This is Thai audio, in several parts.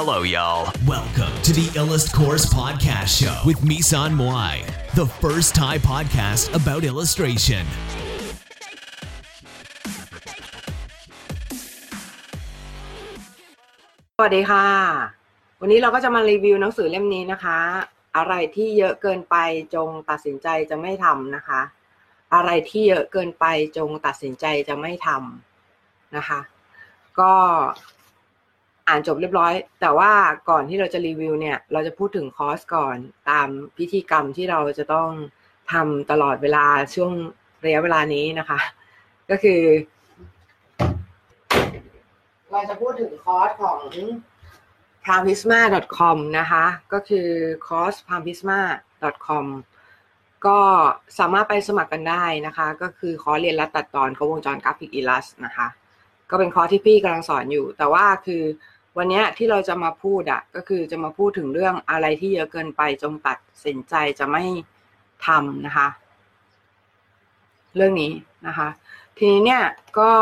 Hello, y'all. Welcome to the Illust Course Podcast Show with Misan Moai, the first Thai podcast about illustration. สวัสดีค่ะ วันนี้เราก็จะมารีวิวหนังสือเล่มนี้นะคะ อะไรที่เยอะเกินไปจงตัดสินใจจะไม่ทำนะคะ อะไรที่เยอะเกินไปจงตัดสินใจจะไม่ทำนะคะ ก็ อ่านจบเรียบร้อย แต่ว่าก่อนที่เราจะรีวิวเนี่ย เราจะพูดถึงคอร์สก่อนตามพิธีกรรมที่เราจะต้องทำตลอดเวลาช่วงระยะเวลานี้นะคะ ก็คือ เราจะพูดถึงคอร์สของ p r a m i s m a c o m นะคะ ก็คือคอร์ส p r a m i s m a c o m ก็สามารถไปสมัครกันได้นะคะ ก็คือคอร์สเรียนลัดตัดตอนครบวงจรกราฟิก Illus นะคะ ก็เป็นคอร์สที่พี่กำลังสอนอยู่ แต่ว่าคือ วันนี้ที่เราจะมาพูดอะก็คือจะมาพูดถึงเรื่องอะไรที่เยอะเกินไปจงตัดสินใจจะไม่ทำนะคะ เรื่องนี้นะคะ ทีนี้เนี่ยก็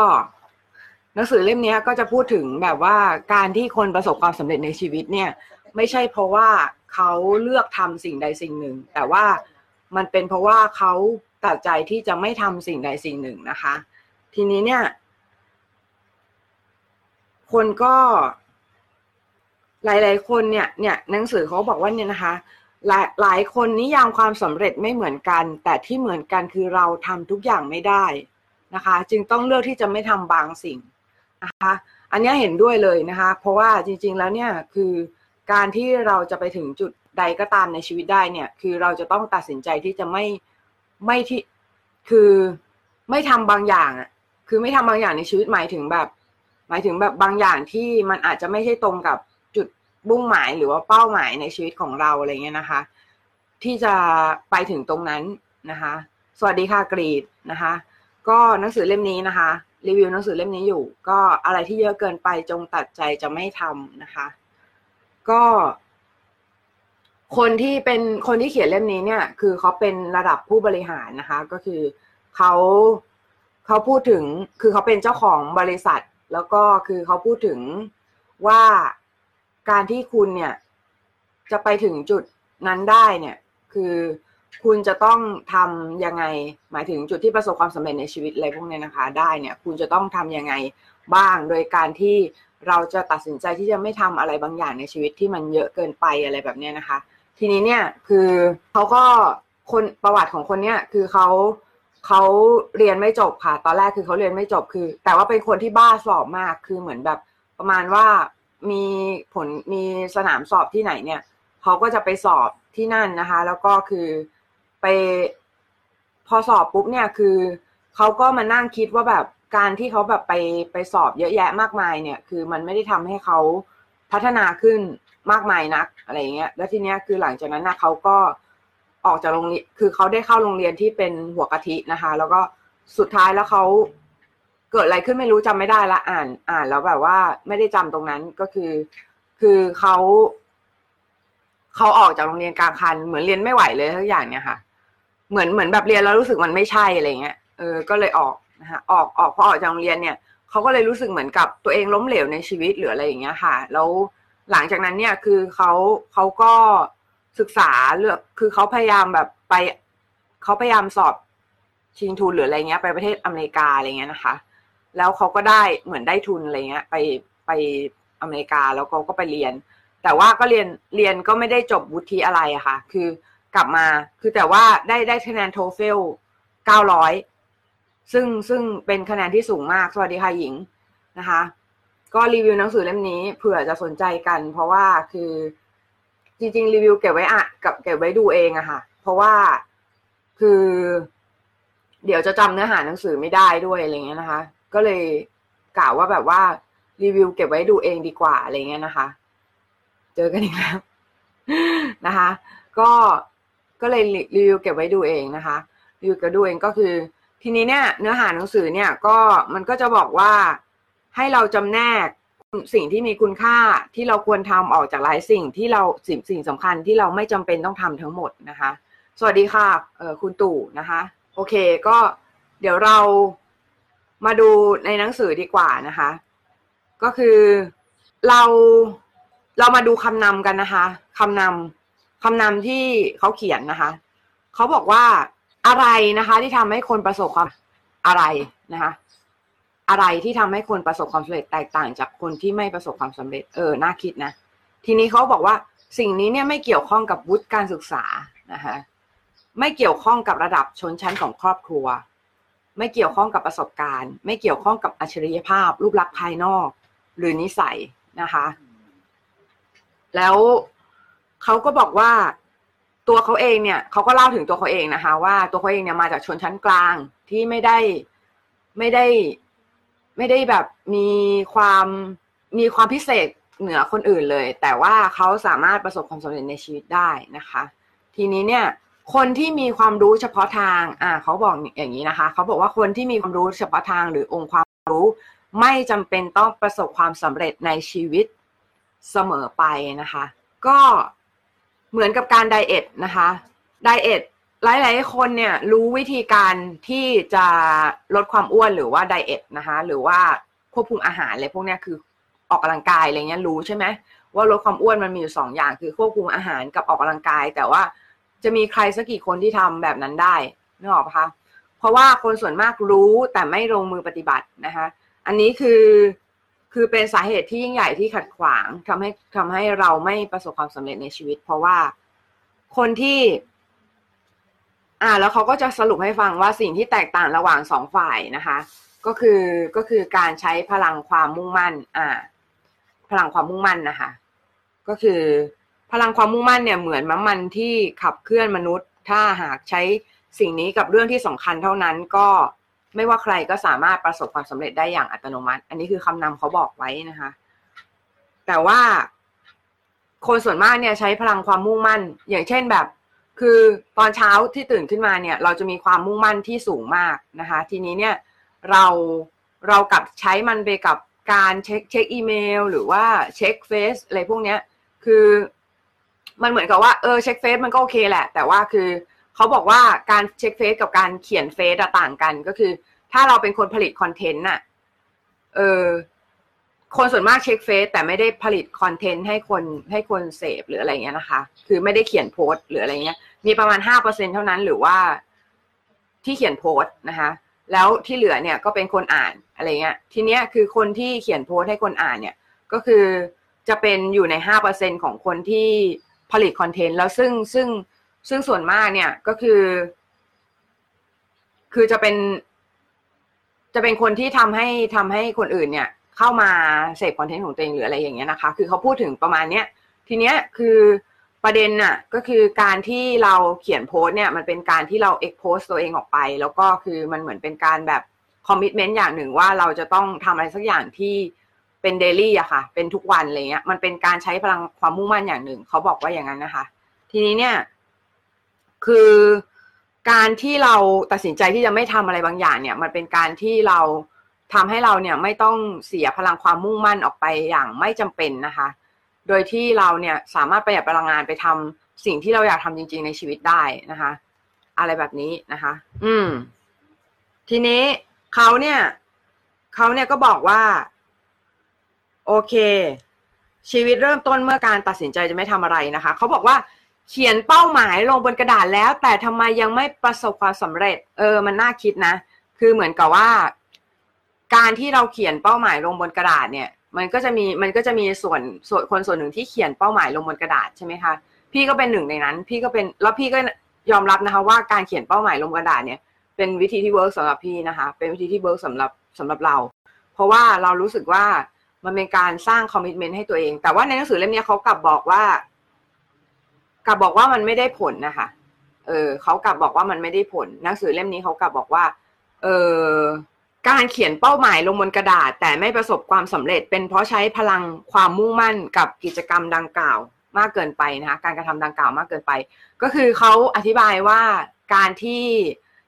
หนังสือเล่มนี้ก็จะพูดถึงแบบว่าการที่คนประสบความสำเร็จในชีวิตเนี่ย ไม่ใช่เพราะว่าเขาเลือกทำสิ่งใดสิ่งหนึ่ง แต่ว่ามันเป็นเพราะว่าเขาตัดใจที่จะไม่ทำสิ่งใดสิ่งหนึ่งนะคะ ทีนี้เนี่ย คนก็ หลาย ๆ คนเนี่ยเนี่ยหนังสือเขาบอกว่าเนี่ยนะคะหลายหลายคนนิยามความสำเร็จไม่เหมือนกัน แต่ที่เหมือนกันคือเราทำทุกอย่างไม่ได้นะคะ จึงต้องเลือกที่จะไม่ทำบางสิ่งนะคะ อันนี้เห็นด้วยเลยนะคะ เพราะว่าจริง ๆ แล้วเนี่ยคือการที่เราจะไปถึงจุดใดก็ตามในชีวิตได้เนี่ยคือเราจะต้องตัดสินใจที่จะไม่ไม่ที่คือไม่ทำบางอย่างอะคือไม่ทำบางอย่างในชีวิตหมายถึงแบบ หมายถึงแบบบางอย่างที่มันอาจจะไม่ใช่ตรงกับ จุดบุ่งหมายหรือว่าเป้าหมายในชีวิตของเราอะไรเงี้ยนะคะ ที่จะไปถึงตรงนั้นนะคะ สวัสดีค่ะกรีดนะคะ ก็หนังสือเล่มนี้นะคะ รีวิวหนังสือเล่มนี้อยู่ ก็อะไรที่เยอะเกินไปจงตัดใจจะไม่ทำนะคะ ก็ คนที่เป็นคนที่เขียนเล่มนี้เนี่ย คือเขาเป็นระดับผู้บริหารนะคะ ก็คือเขาเขาพูดถึงคือเขาเป็นเจ้าของบริษัท แล้วก็คือเขาพูดถึงว่า การที่คุณเนี่ย จะไปถึงจุดนั้นได้เนี่ย คือคุณจะต้องทำยังไง หมายถึงจุดที่ประสบความสำเร็จในชีวิตอะไรพวกนี้นะคะ ได้เนี่ย คุณจะต้องทำยังไงบ้าง โดยการที่เราจะตัดสินใจที่จะไม่ทำอะไรบางอย่างในชีวิตที่มันเยอะเกินไปอะไรแบบนี้นะคะ ทีนี้เนี่ยคือเขาก็คนประวัติของคนเนี้ยคือเขาเขาเรียนไม่จบค่ะ ตอนแรกคือเขาเรียนไม่จบคือ แต่ว่าเป็นคนที่บ้าสอบมากคือเหมือนแบบประมาณว่า มีผลมีสนามสอบที่ไหนเนี่ยเขาก็จะไปสอบที่นั่นนะคะ แล้วก็คือไปพอสอบปุ๊บเนี่ยคือเขาก็มานั่งคิดว่าแบบการที่เขาแบบไปไปสอบเยอะแยะมากมายเนี่ย คือมันไม่ได้ทำให้เขาพัฒนาขึ้นมากมายนักอะไรเงี้ย แล้วทีเนี้ยคือหลังจากนั้นนะเขาก็ออกจากโรงเรียนคือเขาได้เข้าโรงเรียนที่เป็นหัวกะทินะคะ แล้วก็สุดท้ายแล้วเขา เกิดอะไรขึ้นไม่รู้จำไม่ได้ละอ่านอ่านแล้วแบบว่าไม่ได้จำตรงนั้นก็คือ คือเขาเขาออกจากโรงเรียนกลางคัน เหมือนเรียนไม่ไหวเลยทุกอย่างเนี่ยค่ะ เหมือนเหมือนแบบเรียนแล้วรู้สึกมันไม่ใช่อะไรเงี้ยเออก็เลยออกนะคะออกออกพอออกจากโรงเรียนเนี่ยเขาก็เลยรู้สึกเหมือนกับตัวเองล้มเหลวในชีวิตหรืออะไรอย่างเงี้ยค่ะ แล้วหลังจากนั้นเนี่ยคือเขาเขาก็ศึกษาเลือกคือเขาพยายามแบบไปเขาพยายามสอบชิงทุนหรืออะไรเงี้ย ไปประเทศอเมริกาอะไรเงี้ยนะคะ แล้วเขาก็ได้เหมือนได้ทุนอะไรเงี้ย ไปไปอเมริกาแล้วเขาก็ไปเรียน แต่ว่าก็เรียนเรียนก็ไม่ได้จบวุฒิอะไรอะค่ะ คือกลับมาคือแต่ว่าได้ได้คะแนนโทเฟลเก้าร้อยซึ่งซึ่งเป็นคะแนนที่สูงมาก สวัสดีค่ะหญิงนะคะ ก็รีวิวหนังสือเล่มนี้เผื่อจะสนใจกัน เพราะว่าคือจริงๆ รีวิวเก็บไว้อะกับเก็บไว้ดูเองอะค่ะ เพราะว่าคือ เดี๋ยวจะจำเนื้อหาหนังสือไม่ได้ด้วยอะไรเงี้ยนะคะ ก็เลยกล่าวว่าแบบว่ารีวิวเก็บไว้ดูเองดีกว่าอะไรเงี้ยนะคะ เจอกันอีกแล้วนะคะ ก็ก็เลยรีวิวเก็บไว้ดูเองนะคะรีวิวก็ดูเองก็คือ ทีนี้เนี่ยเนื้อหาหนังสือเนี่ยก็มันก็จะบอกว่าให้เราจำแนกสิ่งที่มีคุณค่าที่เราควรทำออกจากหลายสิ่งที่เราสิ่งสิ่งสำคัญที่เราไม่จำเป็นต้องทำทั้งหมดนะคะ สวัสดีค่ะเออคุณตู่นะคะ โอเคก็เดี๋ยวเรา มาดูในหนังสือดีกว่านะคะ ก็คือเราเรามาดูคำนำกันนะคะคำนำคำนำที่เขาเขียนนะคะ เขาบอกว่าอะไรนะคะ ที่ทำให้คนประสบความอะไรนะคะ อะไรที่ทำให้คนประสบความสำเร็จแตกต่างจากคนที่ไม่ประสบความสำเร็จเออน่าคิดนะทีนี้เขาบอกว่าสิ่งนี้เนี่ยไม่เกี่ยวข้องกับวุฒิการศึกษานะคะไม่เกี่ยวข้องกับระดับชนชั้นของครอบครัว ไม่เกี่ยวข้องกับประสบการณ์ ไม่เกี่ยวข้องกับอัจฉริยภาพ รูปลักษณ์ภายนอก หรือนิสัยนะคะ แล้วเขาก็บอกว่าตัวเขาเองเนี่ยเขาก็เล่าถึงตัวเขาเองนะคะ ว่าตัวเขาเองเนี่ยมาจากชนชั้นกลางที่ไม่ได้ไม่ได้ไม่ได้แบบมีความมีความพิเศษเหนือคนอื่นเลย แต่ว่าเขาสามารถประสบความสำเร็จในชีวิตได้นะคะ ทีนี้เนี่ย คนที่มีความรู้เฉพาะทาง อ่าเขาบอกอย่างนี้นะคะ เขาบอกว่าคนที่มีความรู้เฉพาะทางหรือองค์ความรู้ ไม่จำเป็นต้องประสบความสำเร็จในชีวิตเสมอไปนะคะ ก็เหมือนกับการไดเอทนะคะ ไดเอทหลายๆคนเนี่ยรู้วิธีการที่จะลดความอ้วนหรือว่าไดเอทนะคะ หรือว่าควบคุมอาหารอะไรพวกนี้คือออกกำลังกายอะไรเงี้ยรู้ใช่ไหมว่าลดความอ้วนมันมีอยู่สองอย่างคือควบคุมอาหารกับออกกำลังกาย แต่ว่า จะมีใครสักกี่คนที่ทำแบบนั้นได้นึกออกปะคะเพราะว่าคนส่วนมากรู้แต่ไม่ลงมือปฏิบัตินะคะอันนี้คือคือเป็นสาเหตุที่ยิ่งใหญ่ที่ขัดขวางทำให้ทำให้เราไม่ประสบความสำเร็จในชีวิต เพราะว่าคนที่ อ่า แล้วเขาก็จะสรุปให้ฟังว่าสิ่งที่แตกต่างระหว่างสองฝ่ายนะคะ ก็คือก็คือการใช้พลังความมุ่งมั่น อ่า พลังความมุ่งมั่นนะคะ ก็คือ พลังความมุ่งมั่นเนี่ยเหมือนน้ำมันที่ขับเคลื่อนมนุษย์ ถ้าหากใช้สิ่งนี้กับเรื่องที่สำคัญเท่านั้นก็ไม่ว่าใครก็สามารถประสบความสำเร็จได้อย่างอัตโนมัติ อันนี้คือคำนำเขาบอกไว้นะคะ แต่ว่าคนส่วนมากเนี่ยใช้พลังความมุ่งมั่น อย่างเช่นแบบ คือตอนเช้าที่ตื่นขึ้นมาเนี่ย เราจะมีความมุ่งมั่นที่สูงมากนะคะ ทีนี้เนี่ยเราเรากลับใช้มันไปกับการเช็คเช็คอีเมล หรือว่าเช็คเฟซอะไรพวกเนี้ย คือ มันเหมือนกับว่าเออเช็คเฟซมันก็โอเคแหละ แต่ว่าคือเขาบอกว่าการเช็คเฟซกับการเขียนเฟซต่างกัน ก็คือ ถ้าเราเป็นคนผลิต content น่ะเออคนส่วนมากเช็คเฟซแต่ไม่ได้ผลิต content ให้คนให้คนเสพหรืออะไรเงี้ยนะคะ คือไม่ได้เขียนโพสต์หรืออะไรเงี้ย มีประมาณห้าเปอร์เซ็นเท่านั้นหรือว่าที่เขียนโพสต์นะคะ แล้วที่เหลือเนี่ยก็เป็นคนอ่านอะไรเงี้ย ทีเนี้ยคือคนที่เขียนโพสต์ให้คนอ่านเนี่ย ก็คือจะเป็นอยู่ในห้าเปอร์เซ็นของคนที่ ผลิต content แล้วซึ่งซึ่งซึ่งส่วนมากเนี่ยก็คือ คือจะเป็น จะเป็นคนที่ทำให้ทำให้คนอื่นเนี่ย เข้ามาเสพ content ของตัวเองหรืออะไรอย่างเงี้ยนะคะ คือเขาพูดถึงประมาณเนี้ยทีเนี้ยคือประเด็นน่ะก็คือการที่เราเขียนโพสต์เนี่ยมันเป็นการที่เรา expose ตัวเองออกไป แล้วก็คือมันเหมือนเป็นการแบบ commitment อย่างหนึ่งว่าเราจะต้องทำอะไรสักอย่างที่ เป็น daily อะค่ะ เป็นทุกวันอะไรเงี้ย มันเป็นการใช้พลังความมุ่งมั่นอย่างหนึ่ง เขาบอกว่าอย่างนั้นนะคะ ทีนี้เนี่ย คือการที่เราตัดสินใจที่จะไม่ทำอะไรบางอย่างเนี่ย มันเป็นการที่เราทำให้เราเนี่ยไม่ต้องเสียพลังความมุ่งมั่นออกไปอย่างไม่จำเป็นนะคะ โดยที่เราเนี่ยสามารถประหยัดพลังงานไปทำสิ่งที่เราอยากทำจริง ๆ ในชีวิตได้นะคะ อะไรแบบนี้นะคะ อืม ทีนี้เขาเนี่ยเขาเนี่ยก็บอกว่า โอเค ชีวิตเริ่มต้นเมื่อการตัดสินใจจะไม่ทำอะไรนะคะเขาบอกว่าเขียนเป้าหมายลงบนกระดาษแล้ว แต่ทำไมยังไม่ประสบความสำเร็จ เออ มันน่าคิดนะ คือเหมือนกับว่า การที่เราเขียนเป้าหมายลงบนกระดาษเนี่ย มันก็จะมีมันก็จะมีส่วนส่วนคนส่วนหนึ่งที่เขียนเป้าหมายลงบนกระดาษใช่ไหมคะพี่ก็เป็นหนึ่งในนั้น พี่ก็เป็นแล้วพี่ก็ยอมรับนะคะว่าการเขียนเป้าหมายลงกระดาษเนี่ยเป็นวิธีที่ work สำหรับพี่นะคะ เป็นวิธีที่เวิร์กสำหรับสำหรับเรา เพราะว่าเรารู้สึกว่า มันเป็นการสร้างคอมมิชเมนต์ให้ตัวเอง แต่ว่าในหนังสือเล่มนี้เขากลับบอกว่า กลับบอกว่ามันไม่ได้ผลนะคะ เออเขากลับบอกว่ามันไม่ได้ผล หนังสือเล่มนี้เขากลับบอกว่า เออการเขียนเป้าหมายลงบนกระดาษ แต่ไม่ประสบความสำเร็จ เป็นเพราะใช้พลังความมุ่งมั่นกับกิจกรรมดังกล่าวมากเกินไปนะคะการกระทำดังกล่าวมากเกินไป ก็คือเขาอธิบายว่าการที่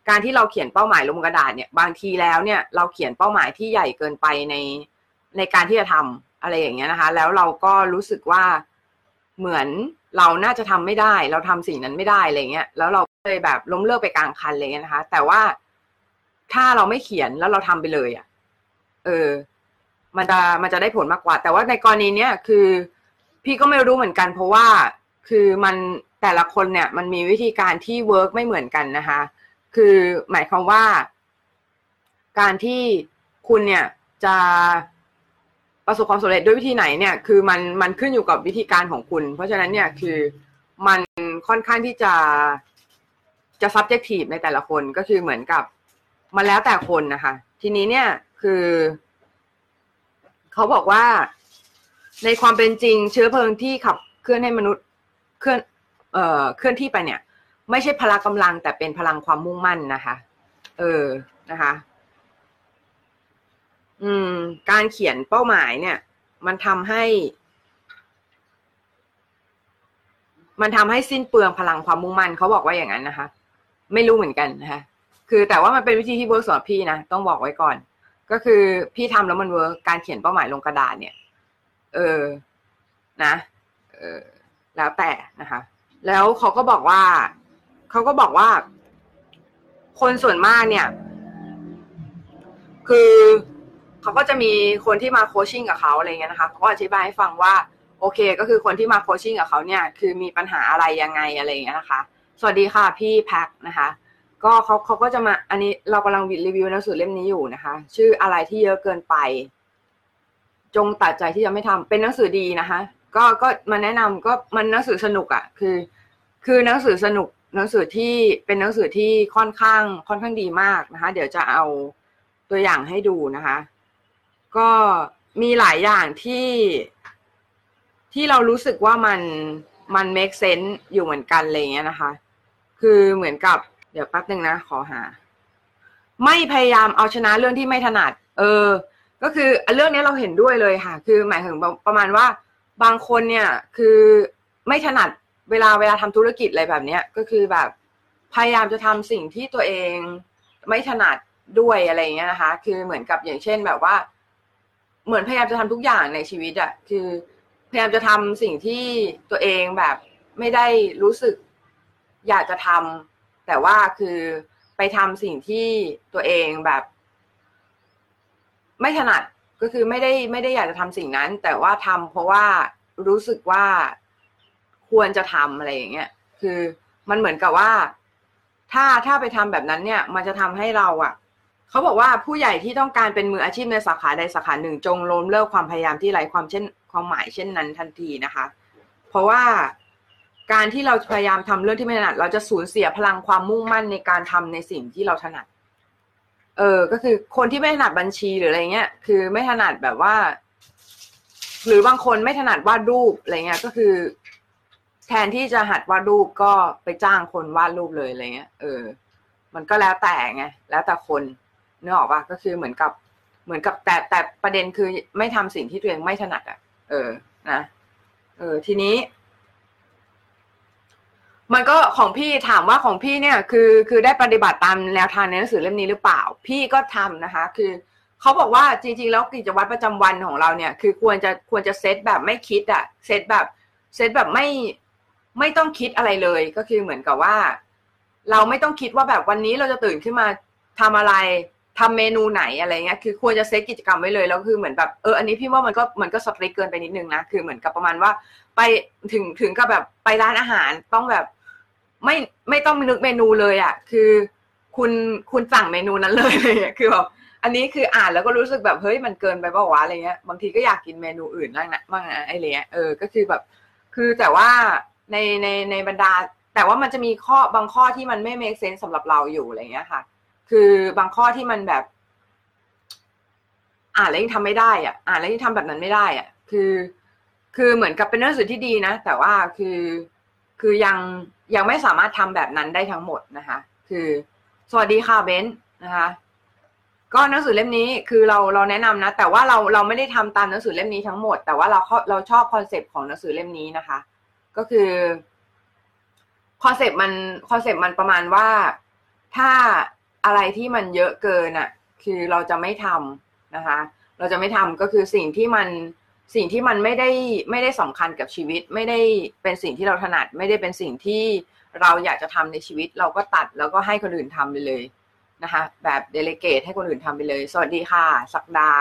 การที่เราเขียนเป้าหมายลงบนกระดาษเนี่ยบางทีแล้วเนี่ยเราเขียนเป้าหมายที่ใหญ่เกินไปใน ในการที่จะทำอะไรอย่างเงี้ยนะคะ แล้วเราก็รู้สึกว่าเหมือนเราน่าจะทำไม่ได้ เราทำสิ่งนั้นไม่ได้อะไรเงี้ยแล้วเราเลยแบบล้มเลิกไปกลางคันเลยนะคะ แต่ว่าถ้าเราไม่เขียนแล้วเราทำไปเลยอะ่ะ เออ มันจะมันจะได้ผลมากกว่า แต่ว่าในกรณีเนี้ยคือพพี่ก็ไม่รู้เหมือนกัน เพราะว่าคือมันแต่ละคนเนี่ย มันมีวิธีการที่เวิร์กไม่เหมือนกันนะคะ คือหมายความว่า การที่คุณเนี่ยจะ ประสบความสำเร็จด้วยวิธีไหนเนี่ยคือมันมันขึ้นอยู่กับวิธีการของคุณ เพราะฉะนั้นเนี่ยคือมันค่อนข้างที่จะจะ subjective ในแต่ละคนก็คือเหมือนกับมันแล้วแต่คนนะคะ ทีนี้เนี่ยคือเขาบอกว่าในความเป็นจริงเชื้อเพลิงที่ขับเคลื่อนให้มนุษย์เคลื่อนเอ่อเคลื่อนที่ไปเนี่ย ไม่ใช่พละกำลังแต่เป็นพลังความมุ่งมั่นนะคะ เออนะคะ อืม การเขียนเป้าหมายเนี่ย มันทำให้ มันทำให้สิ้นเปลืองพลังความมุ่งมั่นเขาบอกว่าอย่างนั้นนะคะ ไม่รู้เหมือนกันนะคะคือแต่ว่ามันเป็นวิธีที่เวิร์กสำหรับพี่นะต้องบอกไว้ก่อน ก็คือพี่ทำแล้วมัน work การเขียนเป้าหมายลงกระดาษเนี่ย เออ นะเออแล้วแต่นะคะ แล้วเขาก็บอกว่าเขาก็บอกว่า คนส่วนมากเนี่ย คือ เขาก็จะมีคนที่มา coaching กับเขาอะไรเงี้ยนะคะเขาก็อธิบายให้ฟังว่าโอเค ก็คือคนที่มา coaching กับเขาเนี่ยคือมีปัญหาอะไรยังไงอะไรเงี้ยนะคะ สวัสดีค่ะพี่แพ็คนะคะ ก็เขาเขาก็จะมาอันนี้เรากำลังรีวิวหนังสือเล่มนี้อยู่นะคะ ชื่ออะไรที่เยอะเกินไป จงตัดใจที่จะไม่ทำเป็นหนังสือดีนะคะ ก็ก็มาแนะนำก็มันหนังสือสนุกอะ่ะคือ คือหนังสือสนุกหนังสือที่เป็นหนังสือที่ค่อนข้างค่อนข้างดีมากนะคะ เดี๋ยวจะเอาตัวอย่างให้ดูนะคะ ก็มีหลายอย่างที่ที่เรารู้สึกว่ามันมัน make sense อยู่เหมือนกันอะไรเงี้ยนะคะ คือเหมือนกับ เดี๋ยวแป๊บหนึ่งนะ ขอหา ไม่พยายามเอาชนะเรื่องที่ไม่ถนัด เออ ก็คือเรื่องนี้เราเห็นด้วยเลยค่ะ คือหมายถึงประมาณว่าบางคนเนี่ยคือไม่ถนัดเวลาเวลาทำธุรกิจอะไรแบบเนี้ยก็คือแบบพยายามจะทำสิ่งที่ตัวเองไม่ถนัดด้วยอะไรเงี้ยนะคะ คือเหมือนกับอย่างเช่นแบบว่า เหมือนพยายามจะทำทุกอย่างในชีวิตอะคือพยายามจะทำสิ่งที่ตัวเองแบบไม่ได้รู้สึกอยากจะทำแต่ว่าคือไปทำสิ่งที่ตัวเองแบบ ไม่ถนัดก็คือไม่ได้ไม่ได้อยากจะทำสิ่งนั้น แต่ว่าทำเพราะว่ารู้สึกว่าควรจะทำอะไรอย่างเงี้ยคือมันเหมือนกับว่า ถ้าถ้าไปทำแบบนั้นเนี่ย มันจะทำให้เราอะ เขาบอกว่าผู้ใหญ่ที่ต้องการเป็นมืออาชีพในสาขาใดสาขาหนึ่ง จงล้มเลิกความพยายามที่ไร้ความเช่นความหมายเช่นนั้นทันทีนะคะ เพราะว่าการที่เราพยายามทำเรื่องที่ไม่ถนัด เราจะสูญเสียพลังความมุ่งมั่นในการทำในสิ่งที่เราถนัด เออ ก็คือคนที่ไม่ถนัดบัญชีหรืออะไรเงี้ย คือไม่ถนัดแบบว่า หรือบางคนไม่ถนัดวาดรูปอะไรเงี้ย ก็คือ แทนที่จะหัดวาดรูปก็ไปจ้างคนวาดรูปเลยอะไรเงี้ย เออ มันก็แล้วแต่ไง แล้วแต่คน นึกออกปะก็คือเหมือนกับเหมือนกับแต่แต่ประเด็นคือไม่ทำสิ่งที่ตัวเองไม่ถนัดอะ เออนะเออทีนี้ มันก็ของพี่ถามว่าของพี่เนี่ย คือคือได้ปฏิบัติตามแนวทางในหนังสือเล่มนี้หรือเปล่า พี่ก็ทำนะคะ คือเขาบอกว่าจริงๆ แล้วกิจวัตรประจำวันของเราเนี่ย คือควรจะควรจะเซตแบบไม่คิดอะเซตแบบเซตแบบไม่ไม่ต้องคิดอะไรเลย ก็คือเหมือนกับว่า เราไม่ต้องคิดว่าแบบวันนี้เราจะตื่นขึ้นมาทำอะไร ทำเมนูไหนอะไรเงี้ยคือควรจะเซตกิจกรรมไว้เลยแล้วคือเหมือนแบบเอออันนี้พี่ว่ามันก็มันก็สตรีกเกินไปนิดนึงนะคือเหมือนกับประมาณว่า ไปถึงถึงกับแบบไปร้านอาหารต้องแบบ ไม่ไม่ต้องนึกเมนูเลยอะ่ะ คือคุณคุณสั่งเมนูนั้นเลยเลยคือแบบอันนี้คืออ่านแล้วก็รู้สึกแบบเฮ้ยมันเกินไปเปล่าวะอะไรเงี้ยบางทีก็อยากกินเมนูอื่นบ้างนะบ้างนะไอ้เนี้ยเออก็คือแบบ คือแต่ว่าในในในบรรดา แต่ว่ามันจะมีข้อบางข้อที่มันไม่ make sense สำหรับเราอยู่อะไรเงี้ยค่ะ คือบางข้อที่มันแบบ อ่านแล้วยังทำไม่ได้อะ อ่านแล้วยังทำแบบนั้นไม่ได้อะ คือ คือเหมือนกับเป็นหนังสือที่ดีนะ แต่ว่าคือคือยังยังไม่สามารถทำแบบนั้นได้ทั้งหมดนะคะ คือ สวัสดีค่ะเบนนะคะ ก็หนังสือเล่มนี้คือเราเราแนะนำนะ แต่ว่าเราเราไม่ได้ทำตามหนังสือเล่มนี้ทั้งหมด แต่ว่าเราเราชอบ concept ของหนังสือเล่มนี้นะคะ ก็คือ concept มัน concept มันประมาณว่าถ้า อะไรที่มันเยอะเกินอะ คือเราจะไม่ทำนะคะ เราจะไม่ทำก็คือสิ่งที่มันสิ่งที่มันไม่ได้ไม่ได้สำคัญกับชีวิต ไม่ได้เป็นสิ่งที่เราถนัด ไม่ได้เป็นสิ่งที่เราอยากจะทำในชีวิต เราก็ตัดแล้วก็ให้คนอื่นทำไปเลยนะคะแบบ delegate ให้คนอื่นทำไปเลย สวัสดีค่ะ สักดา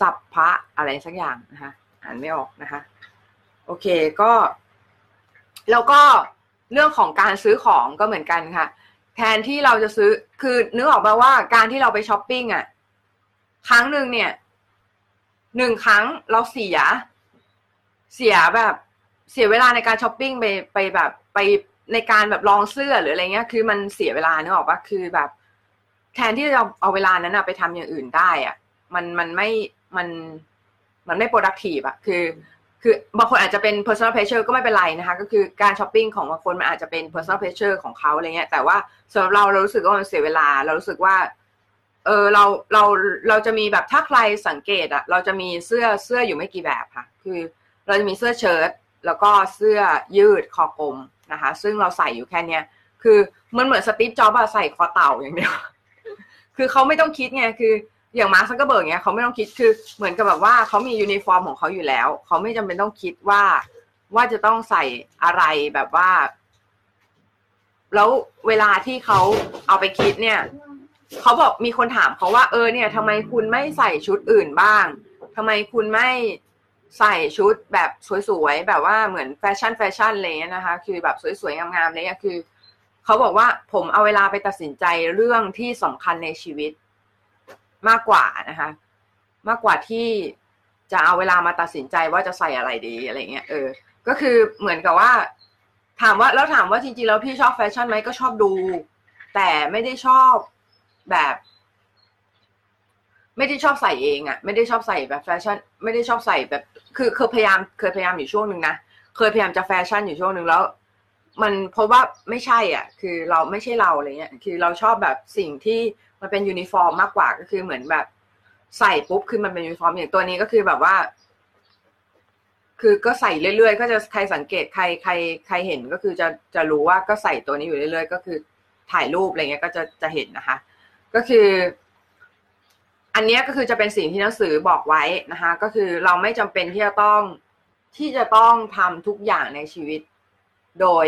สัพพะอะไรสักอย่างนะคะอ่านไม่ออกนะคะ โอเคก็ แล้วก็เรื่องของการซื้อของก็เหมือนกันค่ะ แทนที่เราจะซื้อคือนึกออกมาว่าการที่เราไปช้อปปิ้งอะครั้งหนึ่งเนี่ยหนึ่งครั้งเราเสีย เสียแบบเสียเวลาในการช้อปปิ้งไปไปแบบไปในการแบบลองเสื้อหรืออะไรเงี้ย คือมันเสียเวลานึกออกปะคือแบบ แทนที่จะเอาเวลานั้นอะไปทำอย่างอื่นได้อะมันมันไม่มันมันไม่ productive อะคือ คือบางคนอาจจะเป็น personal pleasure ก็ไม่เป็นไรนะคะ ก็คือการช้อปปิ้งของบางคนมันอาจจะเป็น personal pleasure ของเขาอะไรเงี้ยแต่ว่าสำหรับเราเรารู้สึกว่ามันเสียเวลา เรารู้สึกว่า เออเราเราเราจะมีแบบถ้าใครสังเกตอะเราจะมีเสื้อเสื้ออยู่ไม่กี่แบบค่ะ คือเราจะมีเสื้อเชิ้ตแล้วก็เสื้อยืดคอกลมนะคะ ซึ่งเราใส่อยู่แค่เนี้ยคือมันเหมือนสตีฟจ็อบอะใส่คอเต่าอย่างเดียว คือเขาไม่ต้องคิดไงคือ อย่างมาร์คซักเกอร์เบิร์กเนี้ยเขาไม่ต้องคิดคือเหมือนกับแบบว่าเขามียูนิฟอร์มของเขาอยู่แล้ว เขาไม่จำเป็นต้องคิดว่าว่าจะต้องใส่อะไรแบบว่า แล้วเวลาที่เขาเอาไปคิดเนี่ยเขาบอกมีคนถามเขาว่าเออเนี่ยทำไมคุณไม่ใส่ชุดอื่นบ้างทำไมคุณไม่ใส่ชุดแบบสวยๆแบบว่าเหมือนแฟชั่นแฟชั่นอะไรเงี้ยนะคะ คือแบบสวยๆงามๆอะไรเงี้ยคือเขาบอกว่าผมเอาเวลาไปตัดสินใจเรื่องที่สำคัญในชีวิต มากกว่านะคะ มากกว่าที่จะเอาเวลามาตัดสินใจว่าจะใส่อะไรดีอะไรเงี้ยเออ ก็คือเหมือนกับว่า ถามว่าแล้วถามว่าจริงๆแล้วพี่ชอบแฟชั่นไหมก็ชอบดู แต่ไม่ได้ชอบแบบ ไม่ได้ชอบใส่เองอะ่ะ ไม่ได้ชอบใส่แบบแฟชั่น ไม่ได้ชอบใส่แบบ คือเคยพยายามเคยพยายามอยู่ช่วงหนึ่งนะเคยพยายามจะแฟชั่นอยู่ช่วงหนึ่งแล้ว มันเพราะว่าไม่ใช่ อะ คือเราไม่ใช่เราอะไรเงี้ย คือเราชอบแบบสิ่งที่ มันเป็นยูนิฟอร์มมากกว่าก็คือเหมือนแบบ ใส่ปุ๊บคือมันเป็นยูนิฟอร์มอย่างตัวนี้ก็คือแบบว่า คือก็ใส่เรื่อยๆ ก็จะใครสังเกตใครใครใครเห็นก็คือจะจะรู้ว่าก็ใส่ตัวนี้อยู่เรื่อยๆ ก็คือถ่ายรูปอะไรเงี้ยก็จะจะเห็นนะคะ ก็คือ อันนี้ก็คือจะเป็นสิ่งที่หนังสือบอกไว้นะคะ ก็คือเราไม่จำเป็นที่จะต้องที่จะต้องทำทุกอย่างในชีวิต โดย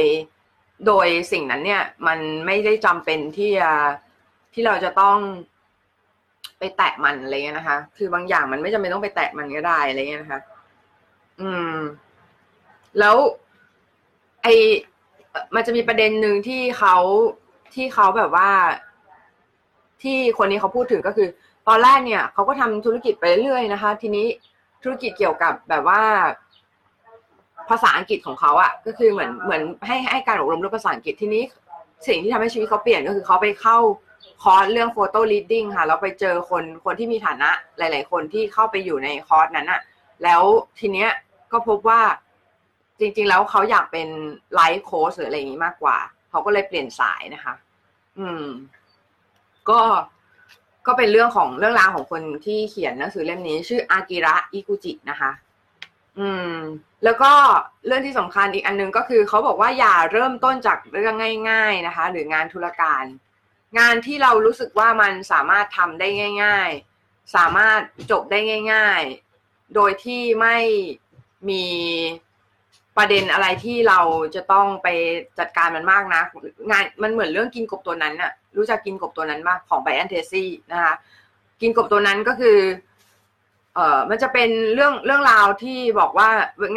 โดยสิ่งนั้นเนี่ย มันไม่ได้จำเป็นที่จะ ที่เราจะต้องไปแตะมันอะไรเงี้ยนะคะ คือบางอย่างมันไม่จำเป็นต้องไปแตะมันก็ได้อะไรเงี้ยนะคะ อืม แล้ว ไอมันจะมีประเด็นหนึ่งที่เขาที่เขาแบบว่า ที่คนนี้เขาพูดถึงก็คือ ตอนแรกเนี่ยเขาก็ทำธุรกิจไปเรื่อยนะคะ ทีนี้ธุรกิจเกี่ยวกับแบบว่า ภาษาอังกฤษของเขาอะก็คือเหมือนเหมือนให้ให้การอบรมเรื่องภาษาอังกฤษทีนี้สิ่งที่ทำให้ชีวิตเขาเปลี่ยนก็คือเขาไปเข้า คอร์สเรื่อง photo reading ค่ะแล้วไปเจอคนคนที่มีฐานะหลาย ๆ คนที่เข้าไปอยู่ในคอร์สนั้นอะแล้วทีเนี้ยก็พบว่าจริง ๆ แล้วเขาอยากเป็นไลฟ์โค้ชหรืออะไรอย่างนี้มากกว่า เขาก็เลยเปลี่ยนสายนะคะ อืม ก็ก็เป็นเรื่องของเรื่องราวของคนที่เขียนหนังสือเล่มนี้ ชื่ออากิระอิกุจินะคะ อืม แล้วก็เรื่องที่สำคัญอีกอันนึงก็คือ เขาบอกว่าอย่าเริ่มต้นจากเรื่องง่าย ๆนะคะ หรืองานธุรการ งานที่เรารู้สึกว่ามันสามารถทำได้ง่าย ๆ สามารถจบได้ง่าย ๆ โดยที่ไม่มีประเด็นอะไรที่เราจะต้องไปจัดการมันมากนะงานมันเหมือนเรื่องกินกบตัวนั้นน่ะ รู้จักกินกบตัวนั้นป่ะของไบแอนเทซี่นะคะกินกบตัวนั้นก็คือ เอ่อมันจะเป็นเรื่องเรื่องราวที่บอกว่า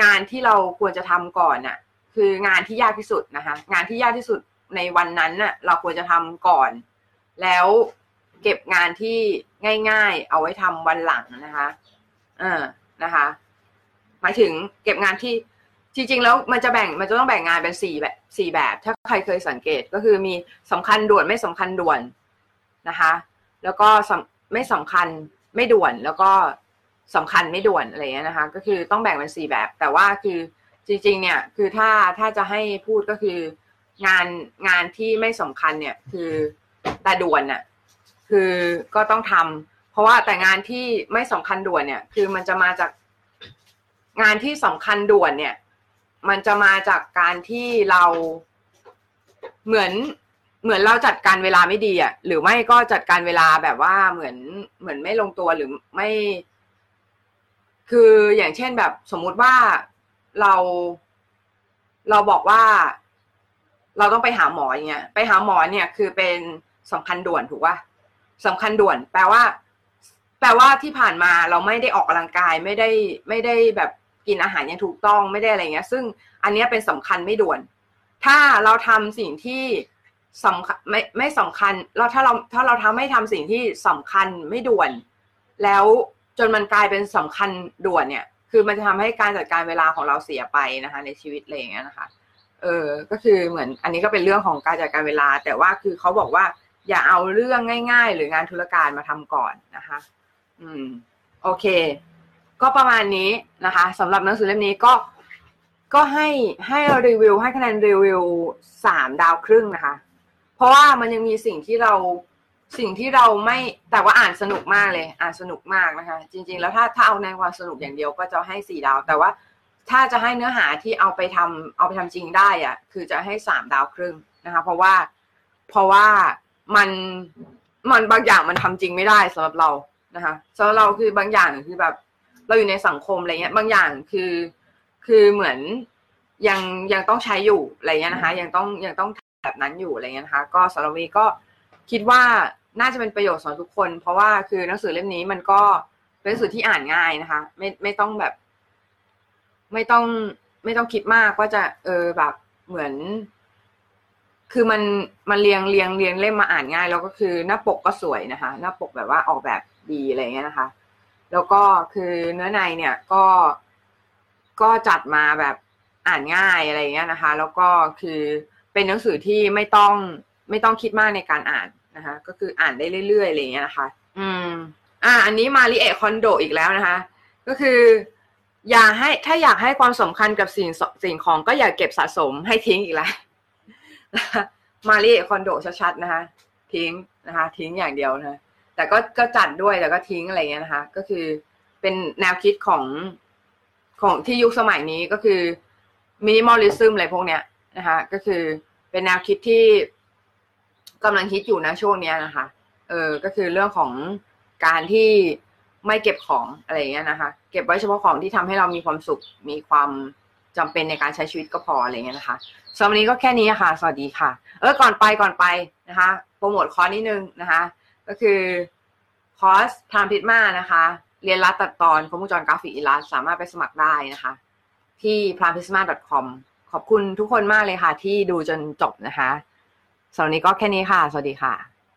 งานที่เราควรจะทำก่อนน่ะ คืองานที่ยากที่สุดนะคะ งานที่ยากที่สุด ในวันนั้นน่ะ เราควรจะทำก่อน แล้วเก็บงานที่ง่ายๆ เอาไว้ทำวันหลังนะคะ เออนะคะ หมายถึงเก็บงานที่จริงๆแล้วมันจะแบ่งมันจะต้องแบ่งงานเป็นสี่แบบสี่แบบ ถ้าใครเคยสังเกตก็คือมีสำคัญด่วนไม่สำคัญด่วนนะคะ แล้วก็ไม่สำคัญไม่ด่วนแล้วก็สำคัญไม่ด่วนอะไรเงี้ยนะคะ ก็คือต้องแบ่งเป็นสี่แบบ แต่ว่าคือจริง ๆ เนี่ยคือถ้าถ้าจะให้พูดก็คือ งานงานที่ไม่สำคัญเนี่ย คือแต่ด่วนน่ะ คือก็ต้องทำเพราะว่าแต่งานที่ไม่สำคัญด่วนเนี่ย คือมันจะมาจากงานที่สำคัญด่วนเนี่ย มันจะมาจากการที่เราเหมือนเหมือนเราจัดการเวลาไม่ดีอะ หรือไม่ก็จัดการเวลาแบบว่าเหมือนเหมือนไม่ลงตัวหรือไม่ คืออย่างเช่นแบบสมมุติว่าเราเราบอกว่า เราต้องไปหาหมออย่างเงี้ยไปหาหมอเนี่ยคือเป็นสำคัญด่วนถูกป่ะสำคัญด่วน แปลว่า แปลว่าที่ผ่านมาเราไม่ได้ออกกำลังกายไม่ได้ไม่ได้แบบกินอาหารอย่างถูกต้องไม่ได้อะไรเงี้ย ซึ่งอันนี้เป็นสำคัญไม่ด่วน ถ้าเราทำสิ่งที่สำคัญไม่ไม่สำคัญเราถ้าเราถ้าเราทำไม่ทำสิ่งที่สำคัญไม่ด่วน แล้วจนมันกลายเป็นสำคัญด่วนเนี่ย คือมันจะทำให้การจัดการเวลาของเราเสียไปนะคะ ในชีวิตอะไรอย่างเงี้ยนะคะ เออก็คือเหมือนอันนี้ก็เป็นเรื่องของการจัดการเวลา แต่ว่าคือเขาบอกว่า อย่าเอาเรื่องง่าย ๆ หรืองานธุรการมาทำก่อนนะคะ อืม โอเค ก็ประมาณนี้นะคะสำหรับหนังสือเล่มนี้ก็ก็ให้ให้รีวิวให้คะแนนรีวิวสามดาวครึ่งนะคะ เพราะว่ามันยังมีสิ่งที่เราสิ่งที่เราไม่แต่ว่าอ่านสนุกมากเลย อ่านสนุกมากนะคะ จริง ๆ แล้วถ้าถ้าเอาในความสนุกอย่างเดียวก็จะให้สี่ดาว แต่ว่า ถ้าจะให้เนื้อหาที่เอาไปทำเอาไปทำจริงได้อะคือจะให้สามดาวครึ่งนะคะ เพราะว่าเพราะว่ามันมันบางอย่างมันทำจริงไม่ได้สำหรับเรานะคะสำหรับเราคือบางอย่างคือแบบ เราอยู่ในสังคมอะไรเงี้ย บางอย่างคือคือเหมือนยังยังต้องใช้อยู่อะไรเงี้ยนะคะ ยังต้องยังต้องแบบนั้นอยู่อะไรเงี้ยนะคะ ก็สำหรับวีก็คิดว่าน่าจะเป็นประโยชน์สำหรับทุกคน เพราะว่าคือหนังสือเล่มนี้มันก็เป็นหนังสือที่อ่านง่ายนะคะ ไม่ไม่ต้องแบบ ไม่ต้องไม่ต้องคิดมากว่าจะเออแบบเหมือน คือมันมันเรียงเรียงเรียงเล่มมาอ่านง่าย แล้วก็คือหน้าปกก็สวยนะคะ หน้าปกแบบว่าออกแบบดีอะไรเงี้ยนะคะ แล้วก็คือเนื้อในเนี่ยก็ก็จัดมาแบบอ่านง่ายอะไรเงี้ยนะคะ แล้วก็คือเป็นหนังสือที่ไม่ต้องไม่ต้องคิดมากในการอ่านนะคะ ก็คืออ่านได้เรื่อยๆอะไรเงี้ยนะคะ อืม อ่า อันนี้มาริเอะคอนโดอีกแล้วนะคะ ก็คือ อย่าให้ถ้าอยากให้ความสำคัญกับสิ่งสิ่งของก็อย่าเก็บสะสมให้ทิ้งอีกแล้วมาริเอคอนโดชัดๆนะคะ ทิ้งนะคะ ทิ้งอย่างเดียวนะแต่ก็ก็จัดด้วยแต่ก็ทิ้งอะไรเงี้ยนะคะ ก็คือเป็นแนวคิดของของที่ยุคสมัยนี้ก็คือมินิมอลลิซึมอะไรพวกเนี้ยนะคะ ก็คือเป็นแนวคิดที่กำลังคิดอยู่นะช่วงเนี้ยนะคะ เออ ก็คือเรื่องของการที่ ไม่เก็บของอะไรเงี้ยนะคะ เก็บไว้เฉพาะของที่ทำให้เรามีความสุข มีความจำเป็นในการใช้ชีวิตก็พออะไรเงี้ยนะคะสำหรับวันนี้ก็แค่นี้ค่ะ สวัสดีค่ะ เออก่อนไปก่อนไปนะคะโปรโมทคอร์สนิดนึงนะคะ ก็คือคอร์สทามพิทมานะคะ เรียนรัดตัดตอนคอมพิวจรกราฟิกอิลัสสามารถไปสมัครได้นะคะ ที่ p r a m p i s m a c o m ขอบคุณทุกคนมากเลยค่ะ ที่ดูจนจบนะคะสำหรับนี้ก็แค่นี้ค่ะ สวัสดีค่ะ